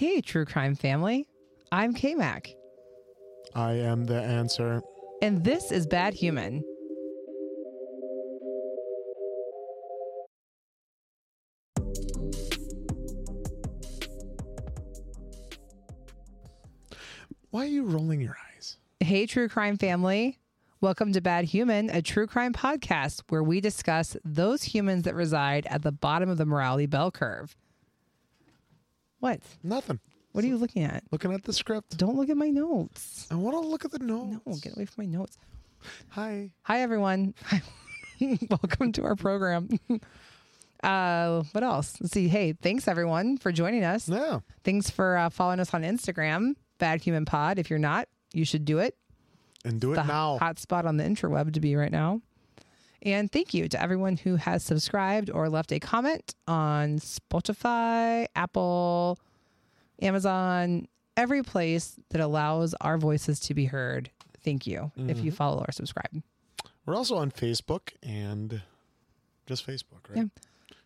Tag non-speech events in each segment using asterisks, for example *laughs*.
Hey, true crime family. I'm K Mac, I am the answer. and this is Bad Human. Why are you rolling your eyes? Hey, true crime family. Welcome to Bad Human, a true crime podcast where we discuss those humans that reside at the bottom of the morality bell curve. What? Nothing. What are you looking at? Looking at the script. Don't look at my notes. I want to look at the notes. No, get away from my notes. Hi. Hi, everyone. *laughs* Welcome to our program. *laughs* uh, what else? Let's see. Hey, thanks everyone for joining us. Yeah. Thanks for uh, following us on Instagram, Bad Human Pod. If you're not, you should do it. And do it the now. hot spot on the interweb to be right now. And thank you to everyone who has subscribed or left a comment on Spotify, Apple, Amazon, every place that allows our voices to be heard. Thank you if Mm-hmm. you follow or subscribe. We're also on Facebook and just Facebook, right? Yeah.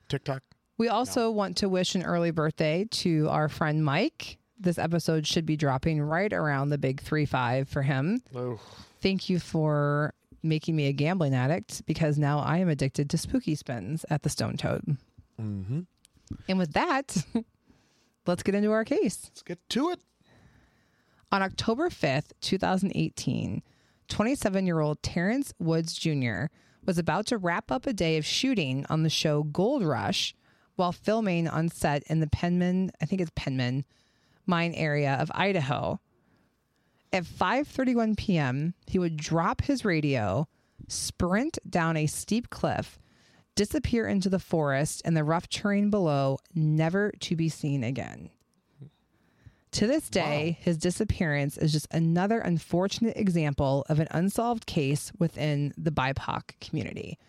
TikTok. We also want to wish an early birthday to our friend Mike. This episode should be dropping right around the big 3 5 for him. Oh, Thank you for making me a gambling addict because now I am addicted to spooky spins at the Stone Toad. mm-hmm. And with that, *laughs* let's get into our case. Let's get to it. On October 5th, 2018, 27 year old Terrence Woods Jr. was about to wrap up a day of shooting on the show Gold Rush while filming on set in the Penman, I think it's Penman, mine area of Idaho. At 5:31 p.m., he would drop his radio, sprint down a steep cliff, disappear into the forest and the rough terrain below, never to be seen again. To this day, his disappearance is just another unfortunate example of an unsolved case within the BIPOC community.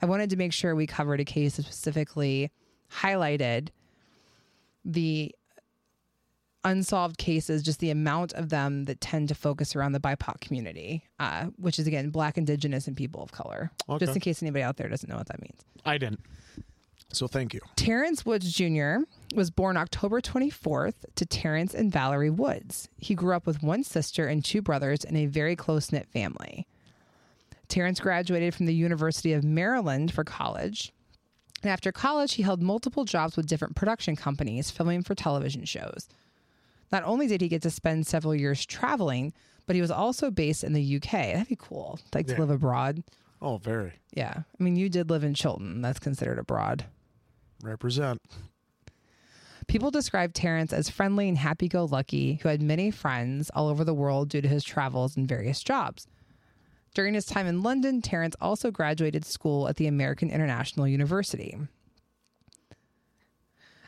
I wanted to make sure we covered a case that specifically highlighted the unsolved cases, just the amount of them that tend to focus around the BIPOC community, uh, which is again Black, Indigenous, and people of color. Okay. Just in case anybody out there doesn't know what that means. I didn't. So thank you. Terrence Woods Jr. was born October 24th to Terrence and Valerie Woods. He grew up with one sister and two brothers in a very close knit family. Terrence graduated from the University of Maryland for college. And after college, he held multiple jobs with different production companies filming for television shows. Not only did he get to spend several years traveling, but he was also based in the UK. That'd be cool. Like to live abroad. Oh, very. Yeah. I mean, you did live in Chilton. That's considered abroad. Represent. People describe Terrence as friendly and happy go lucky, who had many friends all over the world due to his travels and various jobs. During his time in London, Terrence also graduated school at the American International University.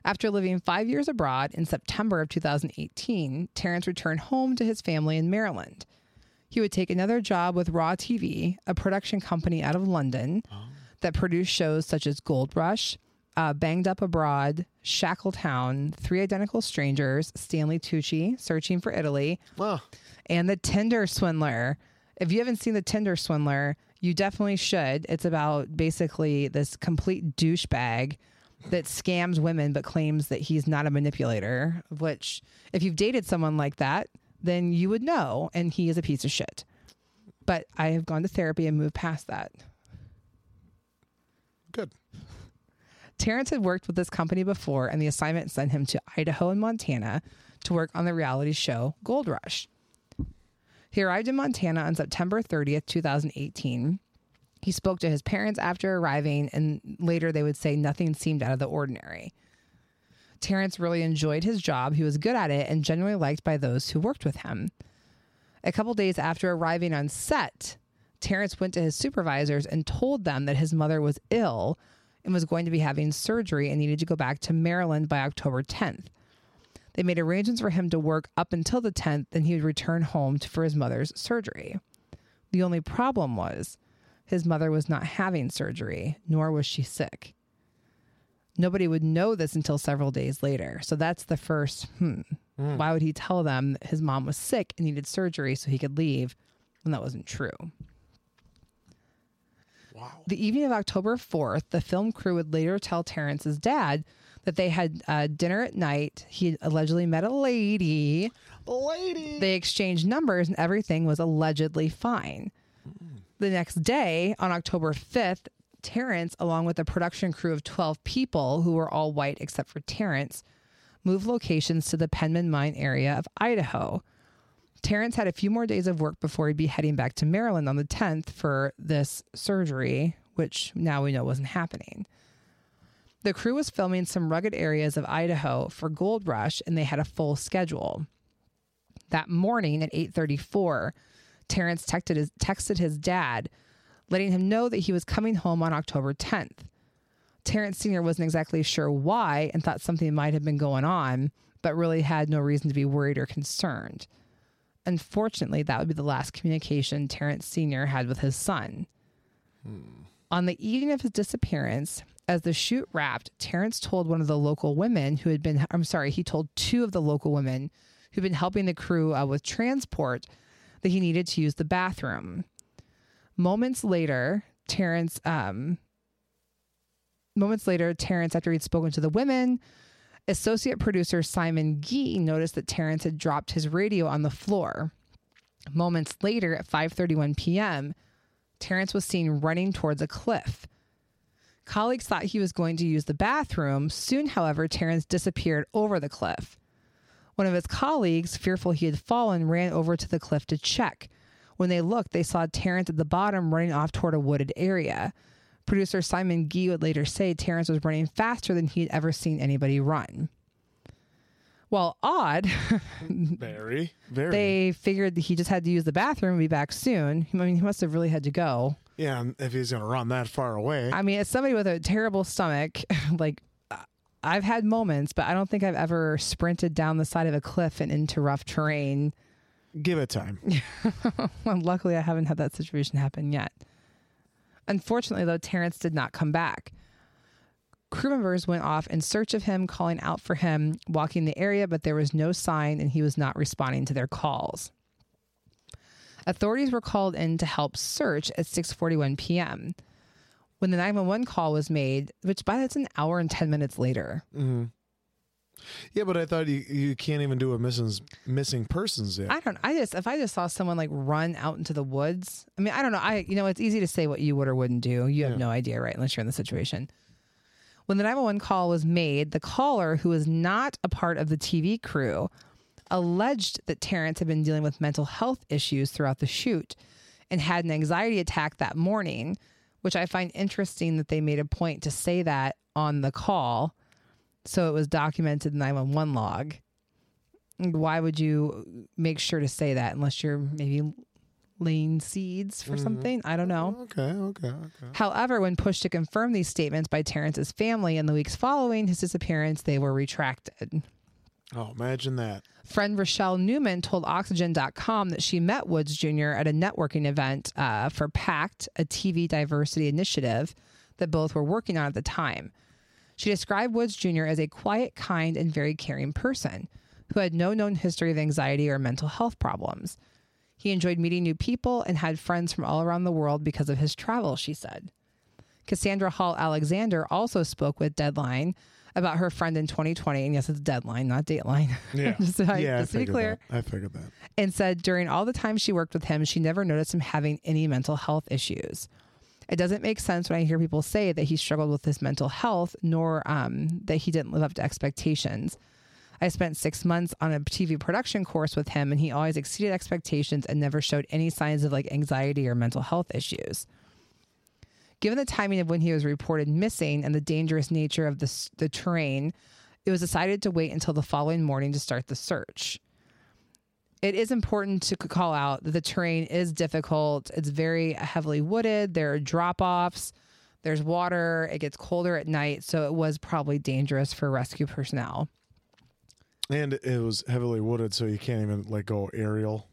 After living five years abroad in September of 2018, Terrence returned home to his family in Maryland. He would take another job with Raw TV, a production company out of London that produced shows such as Gold Rush, uh, Banged Up Abroad, Shackleton, Three Identical Strangers, Stanley Tucci, Searching for Italy, Well, and The Tinder Swindler. If you haven't seen The Tinder Swindler, you definitely should. It's about basically this complete douchebag that scams women but claims that he's not a manipulator, which, if you've dated someone like that, then you would know, and he is a piece of shit. But I have gone to therapy and moved past that. good. Terrence had worked with this company before, and the assignment sent him to Idaho and Montana to work on the reality show Gold Rush. He arrived in Montana on September 30th, 2018. He spoke to his parents after arriving, and later they would say nothing seemed out of the ordinary. Terrence really enjoyed his job. He was good at it and generally liked by those who worked with him. A couple days after arriving on set, Terrence went to his supervisors and told them that his mother was ill and was going to be having surgery and needed to go back to Maryland by October 10th. They made arrangements for him to work up until the 10th, then he would return home for his mother's surgery. The only problem was his mother was not having surgery, nor was she sick. Nobody would know this until several days later. So that's the first, hmm, why would he tell them that his mom was sick and needed surgery so he could leave when that wasn't true? Wow. The evening of October 4th, the film crew would later tell Terrence's dad that they had uh, dinner at night. He allegedly met a lady. Lady. They exchanged numbers, and everything was allegedly fine. The next day, on October 5th, Terrence, along with a production crew of 12 people who were all white except for Terrence, moved locations to the Penman Mine area of Idaho. Terrence had a few more days of work before he'd be heading back to Maryland on the 10th for this surgery, which now we know wasn't happening. The crew was filming some rugged areas of Idaho for Gold Rush, and they had a full schedule. That morning at 8:34, Terrence texted his, texted his dad, letting him know that he was coming home on October 10th. Terrence Sr. wasn't exactly sure why and thought something might have been going on, but really had no reason to be worried or concerned. Unfortunately, that would be the last communication Terrence Sr. had with his son. On the evening of his disappearance, as the shoot wrapped, Terrence told one of the local women who had been, I'm sorry, he told two of the local women who'd been helping the crew uh, with transport that he needed to use the bathroom. Moments later, Terrence, um, moments later, Terrence, after he'd spoken to the women, associate producer Simon Gee noticed that Terrence had dropped his radio on the floor. Moments later, at 5:31 p.m., Terrence was seen running towards a cliff. Colleagues thought he was going to use the bathroom. Soon, however, Terrence disappeared over the cliff. One of his colleagues, fearful he had fallen, ran over to the cliff to check. When they looked, they saw Terrence at the bottom running off toward a wooded area. Producer Simon Gee would later say Terrence was running faster than he had ever seen anybody run. Well, odd, *laughs* Very. Very. they figured he just had to use the bathroom and be back soon. I mean, he must have really had to go. yeah, if he's going to run that far away. I mean, as somebody with a terrible stomach, *laughs* like I've had moments, but I don't think I've ever sprinted down the side of a cliff and into rough terrain. give it time. *laughs* Well, luckily, I haven't had that situation happen yet. Unfortunately, though, Terrence did not come back. Crew members went off in search of him, calling out for him, walking the area, but there was no sign and he was not responding to their calls. Authorities were called in to help search at 6:41 p.m. When the 911 call was made, which by that's an hour and 10 minutes later. Mm-hmm. Yeah, but I thought you, you can't even do a missing missing persons yet. I don't. I just if I just saw someone like run out into the woods. I mean, I don't know. I you know it's easy to say what you would or wouldn't do. You have Yeah. no idea, right? Unless you're in the situation. When the 911 call was made, the caller, who was not a part of the TV crew, alleged that Terrence had been dealing with mental health issues throughout the shoot and had an anxiety attack that morning, which I find interesting that they made a point to say that on the call. So it was documented in the 911 log. Why would you make sure to say that unless you're maybe laying seeds for mm-hmm. something? I don't know. okay, okay, okay. However, when pushed to confirm these statements by Terrence's family in the weeks following his disappearance, they were retracted. Oh, imagine that. Friend Rochelle Newman told Oxygen.com that she met Woods Jr. at a networking event uh, for PACT, a TV diversity initiative that both were working on at the time. She described Woods Jr. as a quiet, kind, and very caring person who had no known history of anxiety or mental health problems. He enjoyed meeting new people and had friends from all around the world because of his travel, she said. Cassandra Hall Alexander also spoke with Deadline about her friend in 2020. And yes, it's Deadline, not Dateline. *laughs* Yeah, just to, yeah. just I to be figured clear. That. I figured that. And said during all the time she worked with him, she never noticed him having any mental health issues. It doesn't make sense when I hear people say that he struggled with his mental health, nor um, that he didn't live up to expectations. I spent six months on a TV production course with him, and he always exceeded expectations and never showed any signs of like anxiety or mental health issues. Given the timing of when he was reported missing and the dangerous nature of the, the terrain, it was decided to wait until the following morning to start the search. It is important to call out that the terrain is difficult. It's very heavily wooded. There are drop offs. There's water. It gets colder at night. So it was probably dangerous for rescue personnel. And it was heavily wooded, so you can't even like go aerial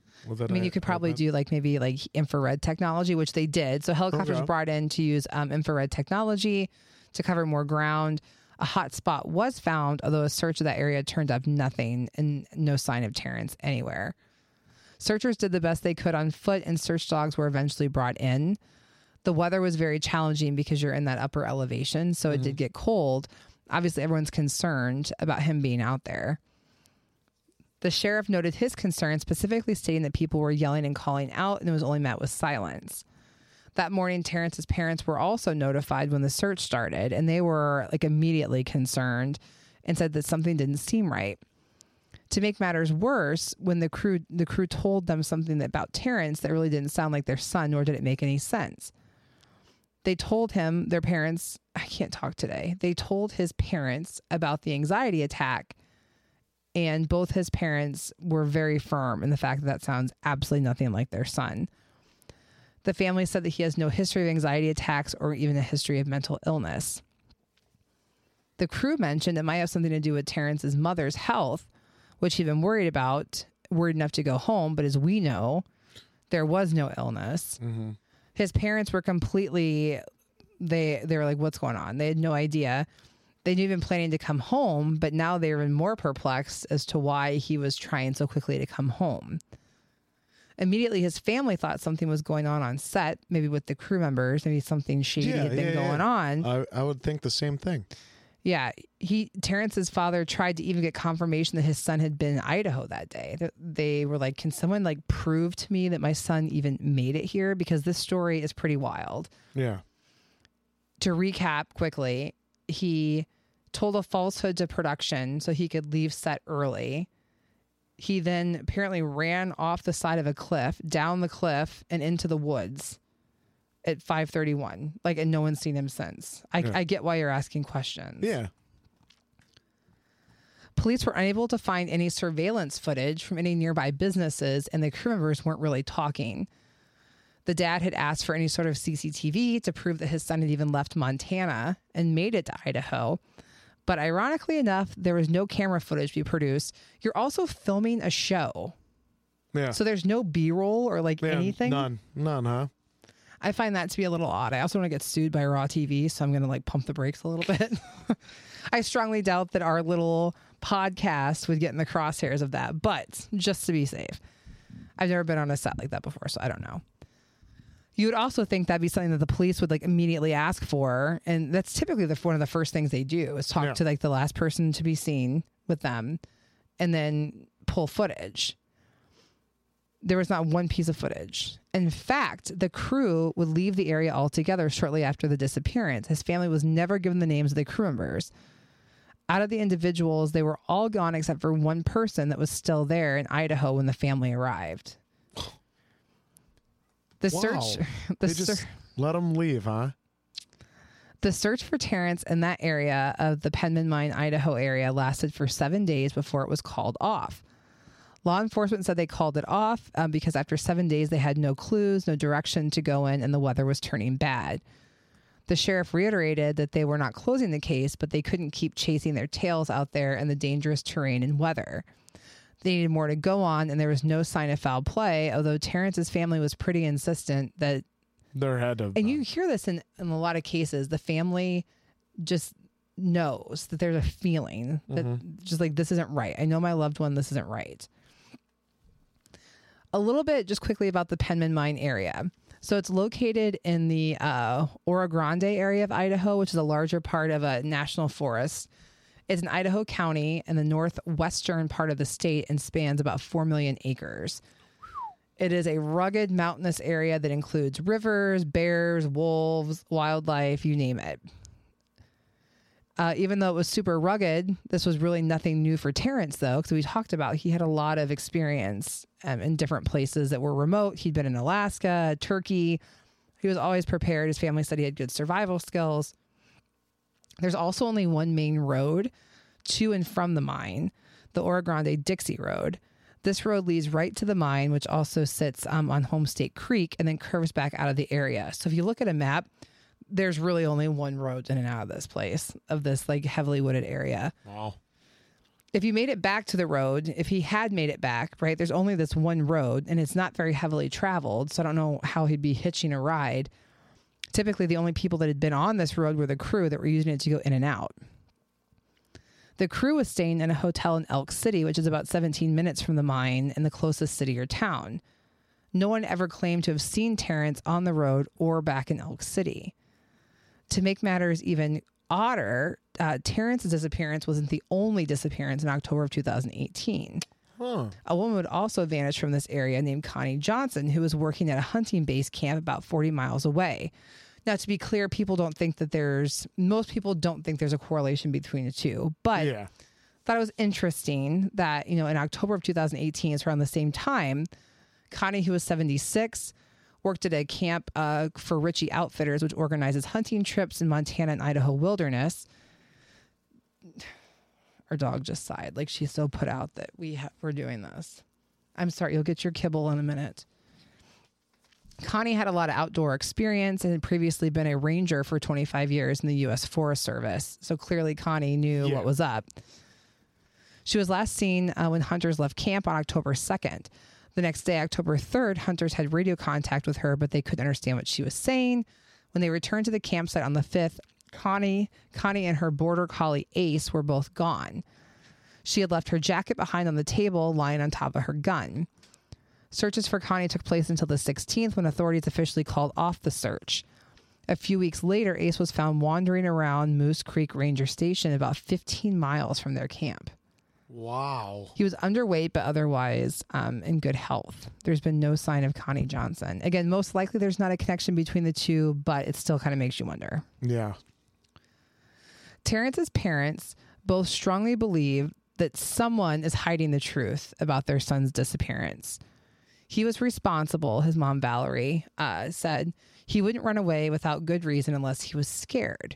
I mean, you could probably do like maybe like infrared technology, which they did. So helicopters Okay. brought in to use um, infrared technology to cover more ground. A hot spot was found, although a search of that area turned up nothing and no sign of Terrence anywhere. Searchers did the best they could on foot, and search dogs were eventually brought in. The weather was very challenging because you're in that upper elevation, so it did get cold. Obviously, everyone's concerned about him being out there. The sheriff noted his concern, specifically stating that people were yelling and calling out, and it was only met with silence. That morning, Terrence's parents were also notified when the search started, and they were like immediately concerned and said that something didn't seem right. To make matters worse, when the crew the crew told them something about Terrence that really didn't sound like their son, nor did it make any sense. They told him their parents, I can't talk today. They told his parents about the anxiety attack, and both his parents were very firm in the fact that that sounds absolutely nothing like their son. The family said that he has no history of anxiety attacks or even a history of mental illness. The crew mentioned it might have something to do with Terrence's mother's health, which he'd been worried about, worried enough to go home. But as we know, there was no illness. Mm-hmm. His parents were completely they they were like, "What's going on?" They had no idea. They'd even planning to come home, but now they were even more perplexed as to why he was trying so quickly to come home. Immediately, his family thought something was going on on set, maybe with the crew members, maybe something shady Yeah, had been yeah, yeah. going on. I, I would think the same thing. Yeah, he Terrence's father tried to even get confirmation that his son had been in Idaho that day. Th- They were like, "Can someone like prove to me that my son even made it here?" Because this story is pretty wild. Yeah. To recap quickly, he told a falsehood to production so he could leave set early. He then apparently ran off the side of a cliff, down the cliff, and into the woods at 5:31. Like, and no one's seen him since. I, Yeah. I get why you're asking questions. Yeah. Police were unable to find any surveillance footage from any nearby businesses, and the crew members weren't really talking. The dad had asked for any sort of CCTV to prove that his son had even left Montana and made it to Idaho. But ironically enough, there was no camera footage to be produced. You're also filming a show. Yeah. So there's no B roll or like yeah. anything. None. None, huh? I find that to be a little odd. I also want to get sued by Raw TV, so I'm going to like pump the brakes a little bit. *laughs* I strongly doubt that our little podcast would get in the crosshairs of that, but just to be safe. I've never been on a set like that before, so I don't know. You would also think that'd be something that the police would like immediately ask for, and that's typically the one of the first things they do is talk Yeah. to like the last person to be seen with them, and then pull footage there was not one piece of footage. In fact, the crew would leave the area altogether shortly after the disappearance. His family was never given the names of the crew members. Out of the individuals, they were all gone except for one person that was still there in Idaho when the family arrived. The search, *laughs* the, They just let them leave, huh? the search for Terrence in that area of the Penman Mine, Idaho area lasted for seven days before it was called off. Law enforcement said they called it off um, because after seven days they had no clues, no direction to go in, and the weather was turning bad. The sheriff reiterated that they were not closing the case, but they couldn't keep chasing their tails out there in the dangerous terrain and weather. They needed more to go on, and there was no sign of foul play, although Terrence's family was pretty insistent that There had to. and you hear this in, in a lot of cases. The family just knows that there's a feeling that just like this isn't right. I know my loved one this isn't right. A little bit just quickly about the penman mine area. So it's located in the uh, oro grande area of idaho which is a larger part of a national forest it's in idaho county in the northwestern part of the state and spans about 4 million acres it is a rugged mountainous area that includes rivers, bears, wolves, wildlife, you name it. Uh, even though it was super rugged, this was really nothing new for Terrence, though, because we talked about he had a lot of experience um, in different places that were remote. He'd been in Alaska, Turkey. He was always prepared. His family said he had good survival skills. There's also only one main road to and from the mine, the Oro Grande Dixie Road. This road leads right to the mine, which also sits um, on Homestake Creek and then curves back out of the area. So if you look at a map, there's really only one road in and out of this place, of this like heavily wooded area. Wow. If you made it back to the road, if he had made it back, right, there's only this one road and it's not very heavily traveled. So I don't know how he'd be hitching a ride. Typically, the only people that had been on this road were the crew that were using it to go in and out. The crew was staying in a hotel in Elk City, which is about 17 minutes from the mine and the closest city or town. No one ever claimed to have seen Terrence on the road or back in Elk City. To make matters even odder, uh, Terrence's disappearance wasn't the only disappearance in October of 2018. Huh. A woman would also vanish from this area named Connie Johnson, who was working at a hunting base camp about 40 miles away. Now, to be clear, people don't think that there's, most people don't think there's a correlation between the two, but Yeah. thought it was interesting that, you know, in October of 2018, it's around the same time, Connie, who was 76, worked at a camp uh, for Ritchie Outfitters, which organizes hunting trips in Montana and Idaho wilderness. Our dog just sighed, like she's so put out that we ha- we're doing this. I'm sorry, you'll get your kibble in a minute. Connie had a lot of outdoor experience and had previously been a ranger for 25 years in the U.S. Forest Service. So clearly, Connie knew Yeah. what was up. She was last seen uh, when hunters left camp on October 2nd. The next day, October 3rd, hunters had radio contact with her, but they couldn't understand what she was saying. When they returned to the campsite on the 5th, Connie, Connie and her border collie Ace were both gone. She had left her jacket behind on the table, lying on top of her gun. Searches for Connie took place until the 16th when authorities officially called off the search. A few weeks later, Ace was found wandering around Moose Creek Ranger Station about 15 miles from their camp. Wow. He was underweight, but otherwise um, in good health. There's been no sign of Connie Johnson. Again, most likely there's not a connection between the two, but it still kind of makes you wonder. Yeah. Terrence's parents both strongly believe that someone is hiding the truth about their son's disappearance. He was responsible, his mom Valerie uh, said. He wouldn't run away without good reason unless he was scared.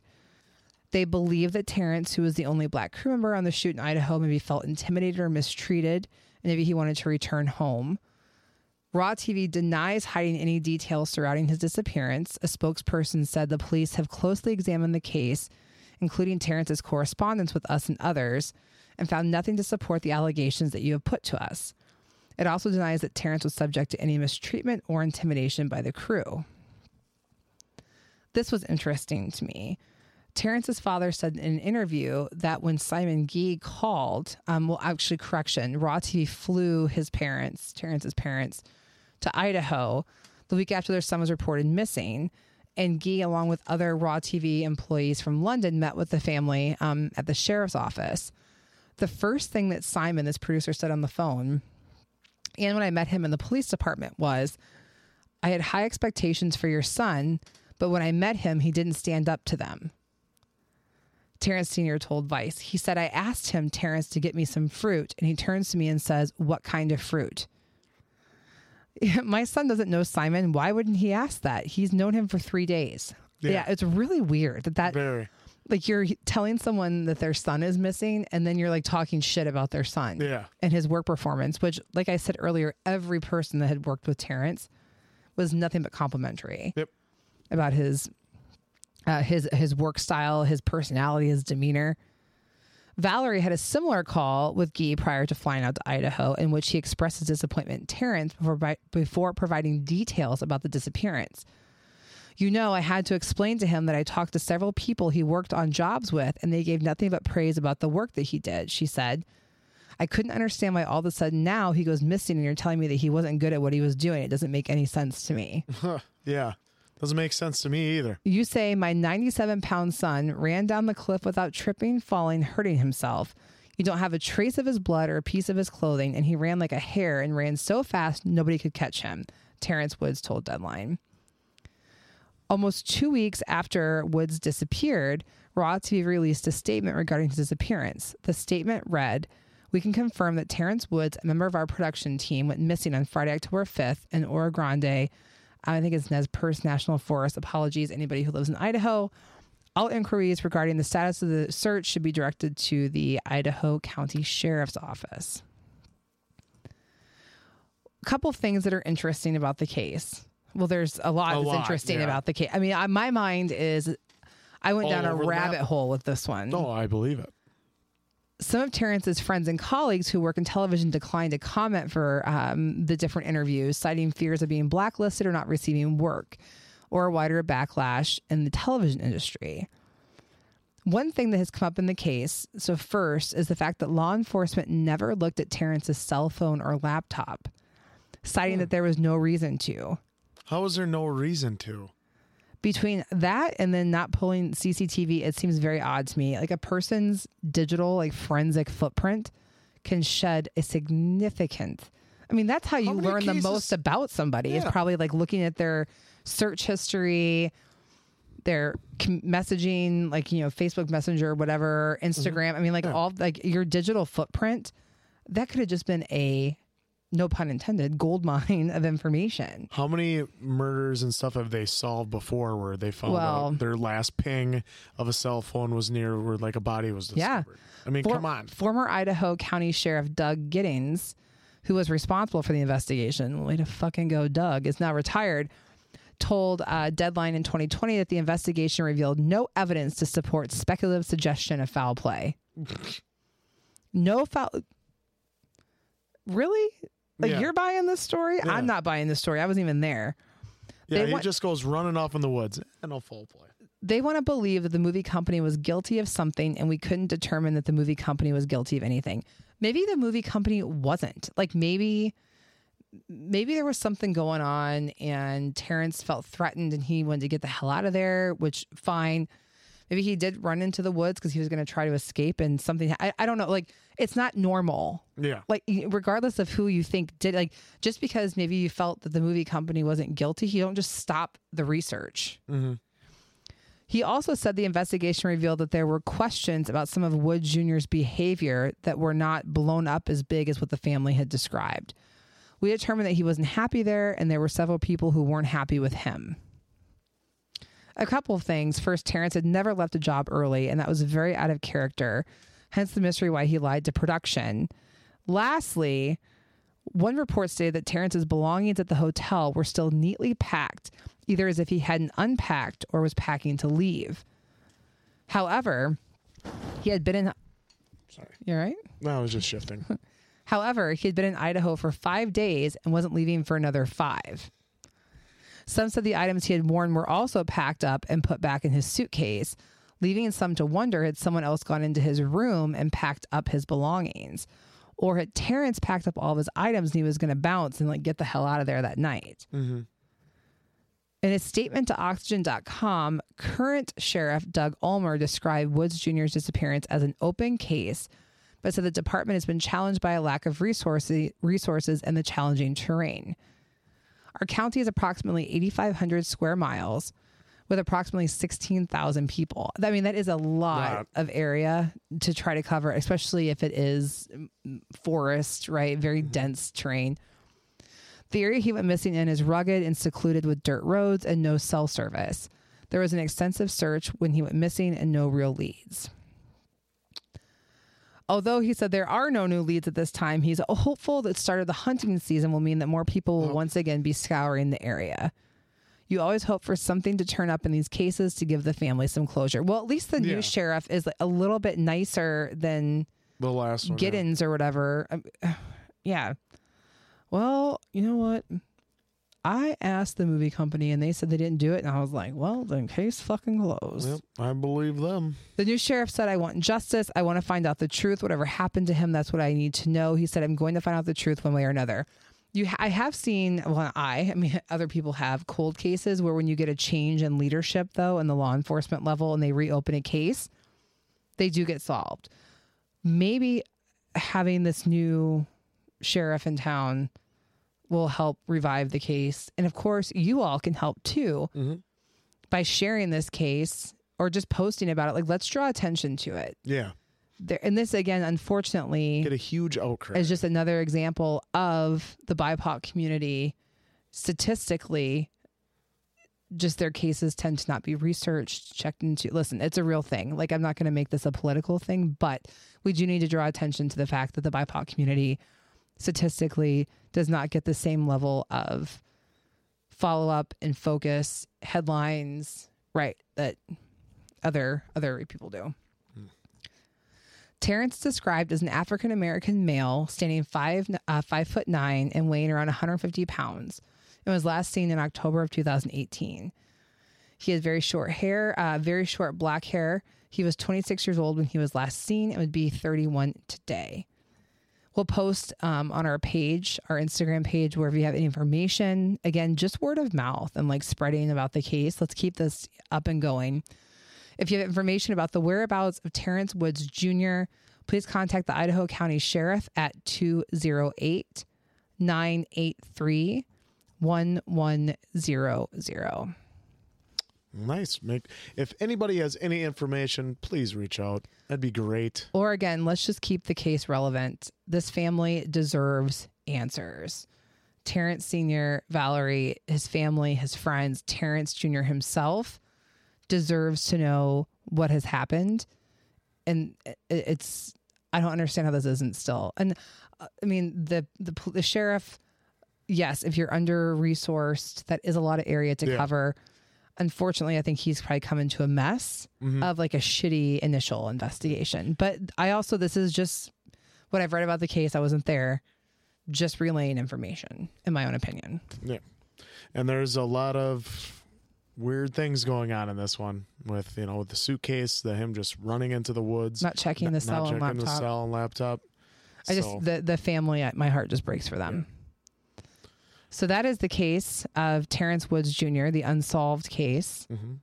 They believe that Terrence, who was the only black crew member on the shoot in Idaho, maybe felt intimidated or mistreated, and maybe he wanted to return home. Raw TV denies hiding any details surrounding his disappearance. A spokesperson said the police have closely examined the case, including Terrence's correspondence with us and others, and found nothing to support the allegations that you have put to us. It also denies that Terrence was subject to any mistreatment or intimidation by the crew. This was interesting to me. Terrence's father said in an interview that when Simon Gee called, um, well, actually, correction, Raw TV flew his parents, Terrence's parents, to Idaho the week after their son was reported missing. And Gee, along with other Raw TV employees from London, met with the family um, at the sheriff's office. The first thing that Simon, this producer, said on the phone, and when I met him in the police department, was I had high expectations for your son, but when I met him, he didn't stand up to them. Terrence Sr. told Vice. He said, I asked him, Terrence, to get me some fruit, and he turns to me and says, What kind of fruit? *laughs* My son doesn't know Simon. Why wouldn't he ask that? He's known him for three days. Yeah, Yeah. it's really weird that that Very. Like you're telling someone that their son is missing, and then you're like talking shit about their son Yeah. and his work performance. Which, like I said earlier, every person that had worked with Terrence was nothing but complimentary Yep. about his uh, his his work style, his personality, his demeanor. Valerie had a similar call with Gee prior to flying out to Idaho, in which he expressed his disappointment in Terrence before, before providing details about the disappearance. You know, I had to explain to him that I talked to several people he worked on jobs with, and they gave nothing but praise about the work that he did, she said. I couldn't understand why all of a sudden now he goes missing and you're telling me that he wasn't good at what he was doing. It doesn't make any sense to me. *laughs* yeah. Doesn't make sense to me either. You say my 97 pound son ran down the cliff without tripping, falling, hurting himself. You don't have a trace of his blood or a piece of his clothing, and he ran like a hare and ran so fast nobody could catch him, Terrence Woods told Deadline. Almost two weeks after Woods disappeared, Raw TV released a statement regarding his disappearance. The statement read, we can confirm that Terrence Woods, a member of our production team, went missing on Friday, October 5th in Oro Grande. I think it's Nez Perce National Forest. Apologies, anybody who lives in Idaho. All inquiries regarding the status of the search should be directed to the Idaho County Sheriff's Office. A couple things that are interesting about the case. Well, there's a lot A that's lot, interesting yeah. about the case. I mean, I, my mind is, I went All down a rabbit hole with this one Oh, I believe it. some of Terrence's friends and colleagues who work in television declined to comment for um, the different interviews, citing fears of being blacklisted or not receiving work or a wider backlash in the television industry. One thing that has come up in the case, so first, is the fact that law enforcement never looked at Terrence's cell phone or laptop, citing that there was no reason to. How is there no reason to? Between that and then not pulling CCTV, it seems very odd to me. Like a person's digital, like forensic footprint can shed a significant. I mean, that's how you many learn the most about somebody. Is probably like looking at their search history, their messaging, like you know, Facebook Messenger, whatever, Instagram. I mean, like Mm-hmm. Yeah. all like your digital footprint. That could have just been a, no pun intended, gold mine of information. How many murders and stuff have they solved before where they found Well- out their last ping of a cell phone was near where like a body was discovered? Yeah. I mean, For- come on. Former Idaho County Sheriff Doug Giddings, who was responsible for the investigation, way to fucking go, Doug, is now retired, told uh, Deadline in 2020 that the investigation revealed no evidence to support speculative suggestion of foul play. *laughs* no foul. Really? Like Yeah. you're buying this story? Yeah. I'm not buying this story. I wasn't even there. Yeah, they he want- just goes running off in the woods. And no foul play. they want to believe that the movie company was guilty of something and we couldn't determine that the movie company was guilty of anything. Maybe the movie company wasn't. Like maybe maybe there was something going on and Terrence felt threatened and he wanted to get the hell out of there, which fine. Maybe he did run into the woods because he was going to try to escape and something I, I don't know. Like it's not normal Yeah. like regardless of who you think did like just because maybe you felt that the movie company wasn't guilty you don't just stop the research Mhm. he also said the investigation revealed that there were questions about some of wood jr's behavior that were not blown up as big as what the family had described we determined that he wasn't happy there and there were several people who weren't happy with him a couple of things first terrence had never left a job early and that was very out of character hence the mystery why he lied to production Lastly, one report stated that Terrence's belongings at the hotel were still neatly packed, either as if he hadn't unpacked or was packing to leave. However, he had been in. Sorry. You're right. No, I was just shifting. *laughs* However, he had been in Idaho for five days and wasn't leaving for another five. Some said the items he had worn were also packed up and put back in his suitcase, leaving some to wonder had someone else gone into his room and packed up his belongings. Or had Terrence packed up all of his items and he was going to bounce and like get the hell out of there that night. hmm In a statement to Oxygen.com, current Sheriff Doug Ulmer described Woods Jr.'s disappearance as an open case, but said the department has been challenged by a lack of resources, resources and the challenging terrain. Our county is approximately 8,500 square miles with approximately 16,000 people. I mean, that is a lot Lot. of area to try to cover, especially if it is forest, right? Very mm-hmm. dense terrain. The area he went missing in is rugged and secluded with dirt roads and no cell service. There was an extensive search when he went missing and no real leads. Although he said there are no new leads at this time, he's hopeful that start of the hunting season will mean that more people will once again be scouring the area. You always hope for something to turn up in these cases to give the family some closure. Well, at least the Yeah. new sheriff is a little bit nicer than The last one. yeah. Giddens or whatever. Um, *sighs* yeah. Well, you know what? I asked the movie company and they said they didn't do it. And I was like, well, then case fucking closed. Yep, I believe them. The new sheriff said, I want justice. I want to find out the truth. Whatever happened to him, that's what I need to know. He said, I'm going to find out the truth one way or another. You, ha- I have seen, well, I, I mean, *laughs* other people have cold cases where when you get a change in leadership, though, in the law enforcement level and they reopen a case, they do get solved. Maybe having this new sheriff in town will help revive the case. And of course, you all can help too Mhm. by sharing this case or just posting about it. Like, let's draw attention to it. Yeah, There, and this, again, unfortunately, get a huge outcry. is just another example of the BIPOC community statistically. Just their cases tend to not be researched, checked into. Listen, it's a real thing. Like, I'm not going to make this a political thing, but we do need to draw attention to the fact that the BIPOC community statistically does not get the same level of follow up and focus headlines, right? That other other people do. Terrence described as an African American male, standing five uh, five foot nine and weighing around 150 pounds, and was last seen in October of 2018. He has very short hair, uh, very short black hair. He was 26 years old when he was last seen and would be 31 today. We'll post um, on our page, our Instagram page, where if you have any information, again, just word of mouth and like spreading about the case. Let's keep this up and going. If you have information about the whereabouts of Terrence Woods Jr., please contact the Idaho County Sheriff at 208 983 1100. Nice. Make if anybody has any information, please reach out. That'd be great. Or again, let's just keep the case relevant. This family deserves answers. Terrence Sr., Valerie, his family, his friends, Terrence Jr. himself deserves to know what has happened. And it's, I don't understand how this isn't still. And uh, I mean, the, the, the sheriff, yes, if you're under resourced, that is a lot of area to Yeah. cover. Unfortunately, I think he's probably come into a mess mm-hmm. of like a shitty initial investigation. But I also, this is just what I've read about the case. I wasn't there, just relaying information, in my own opinion. Yeah. And there's a lot of weird things going on in this one with, you know, with the suitcase, the him just running into the woods. Not checking the not cell and checking the cell and laptop. I So, just the the family, I- my heart just breaks for them. So that is the case of Terrence Woods Jr., the unsolved case. mhm.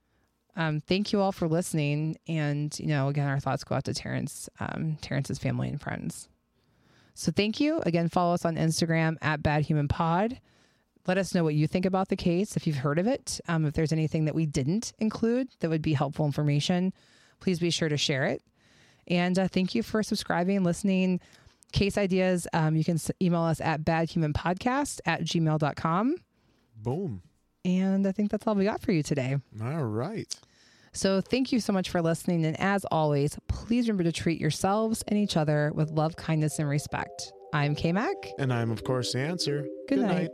Um, thank you all for listening, and you know, again, our thoughts go out to Terrence, um, Terrence's family and friends. So thank you again. Follow us on Instagram at Bad Human Pod. Let us know what you think about the case. If you've heard of it, um, if there's anything that we didn't include that would be helpful information, please be sure to share it. And uh, thank you for subscribing, and listening. Case ideas, um, you can s- email us at badhumanpodcast at gmail.com. Boom. And I think that's all we got for you today. All right. So thank you so much for listening. And as always, please remember to treat yourselves and each other with love, kindness, and respect. I'm K Mac. And I'm, of course, the answer. Good night.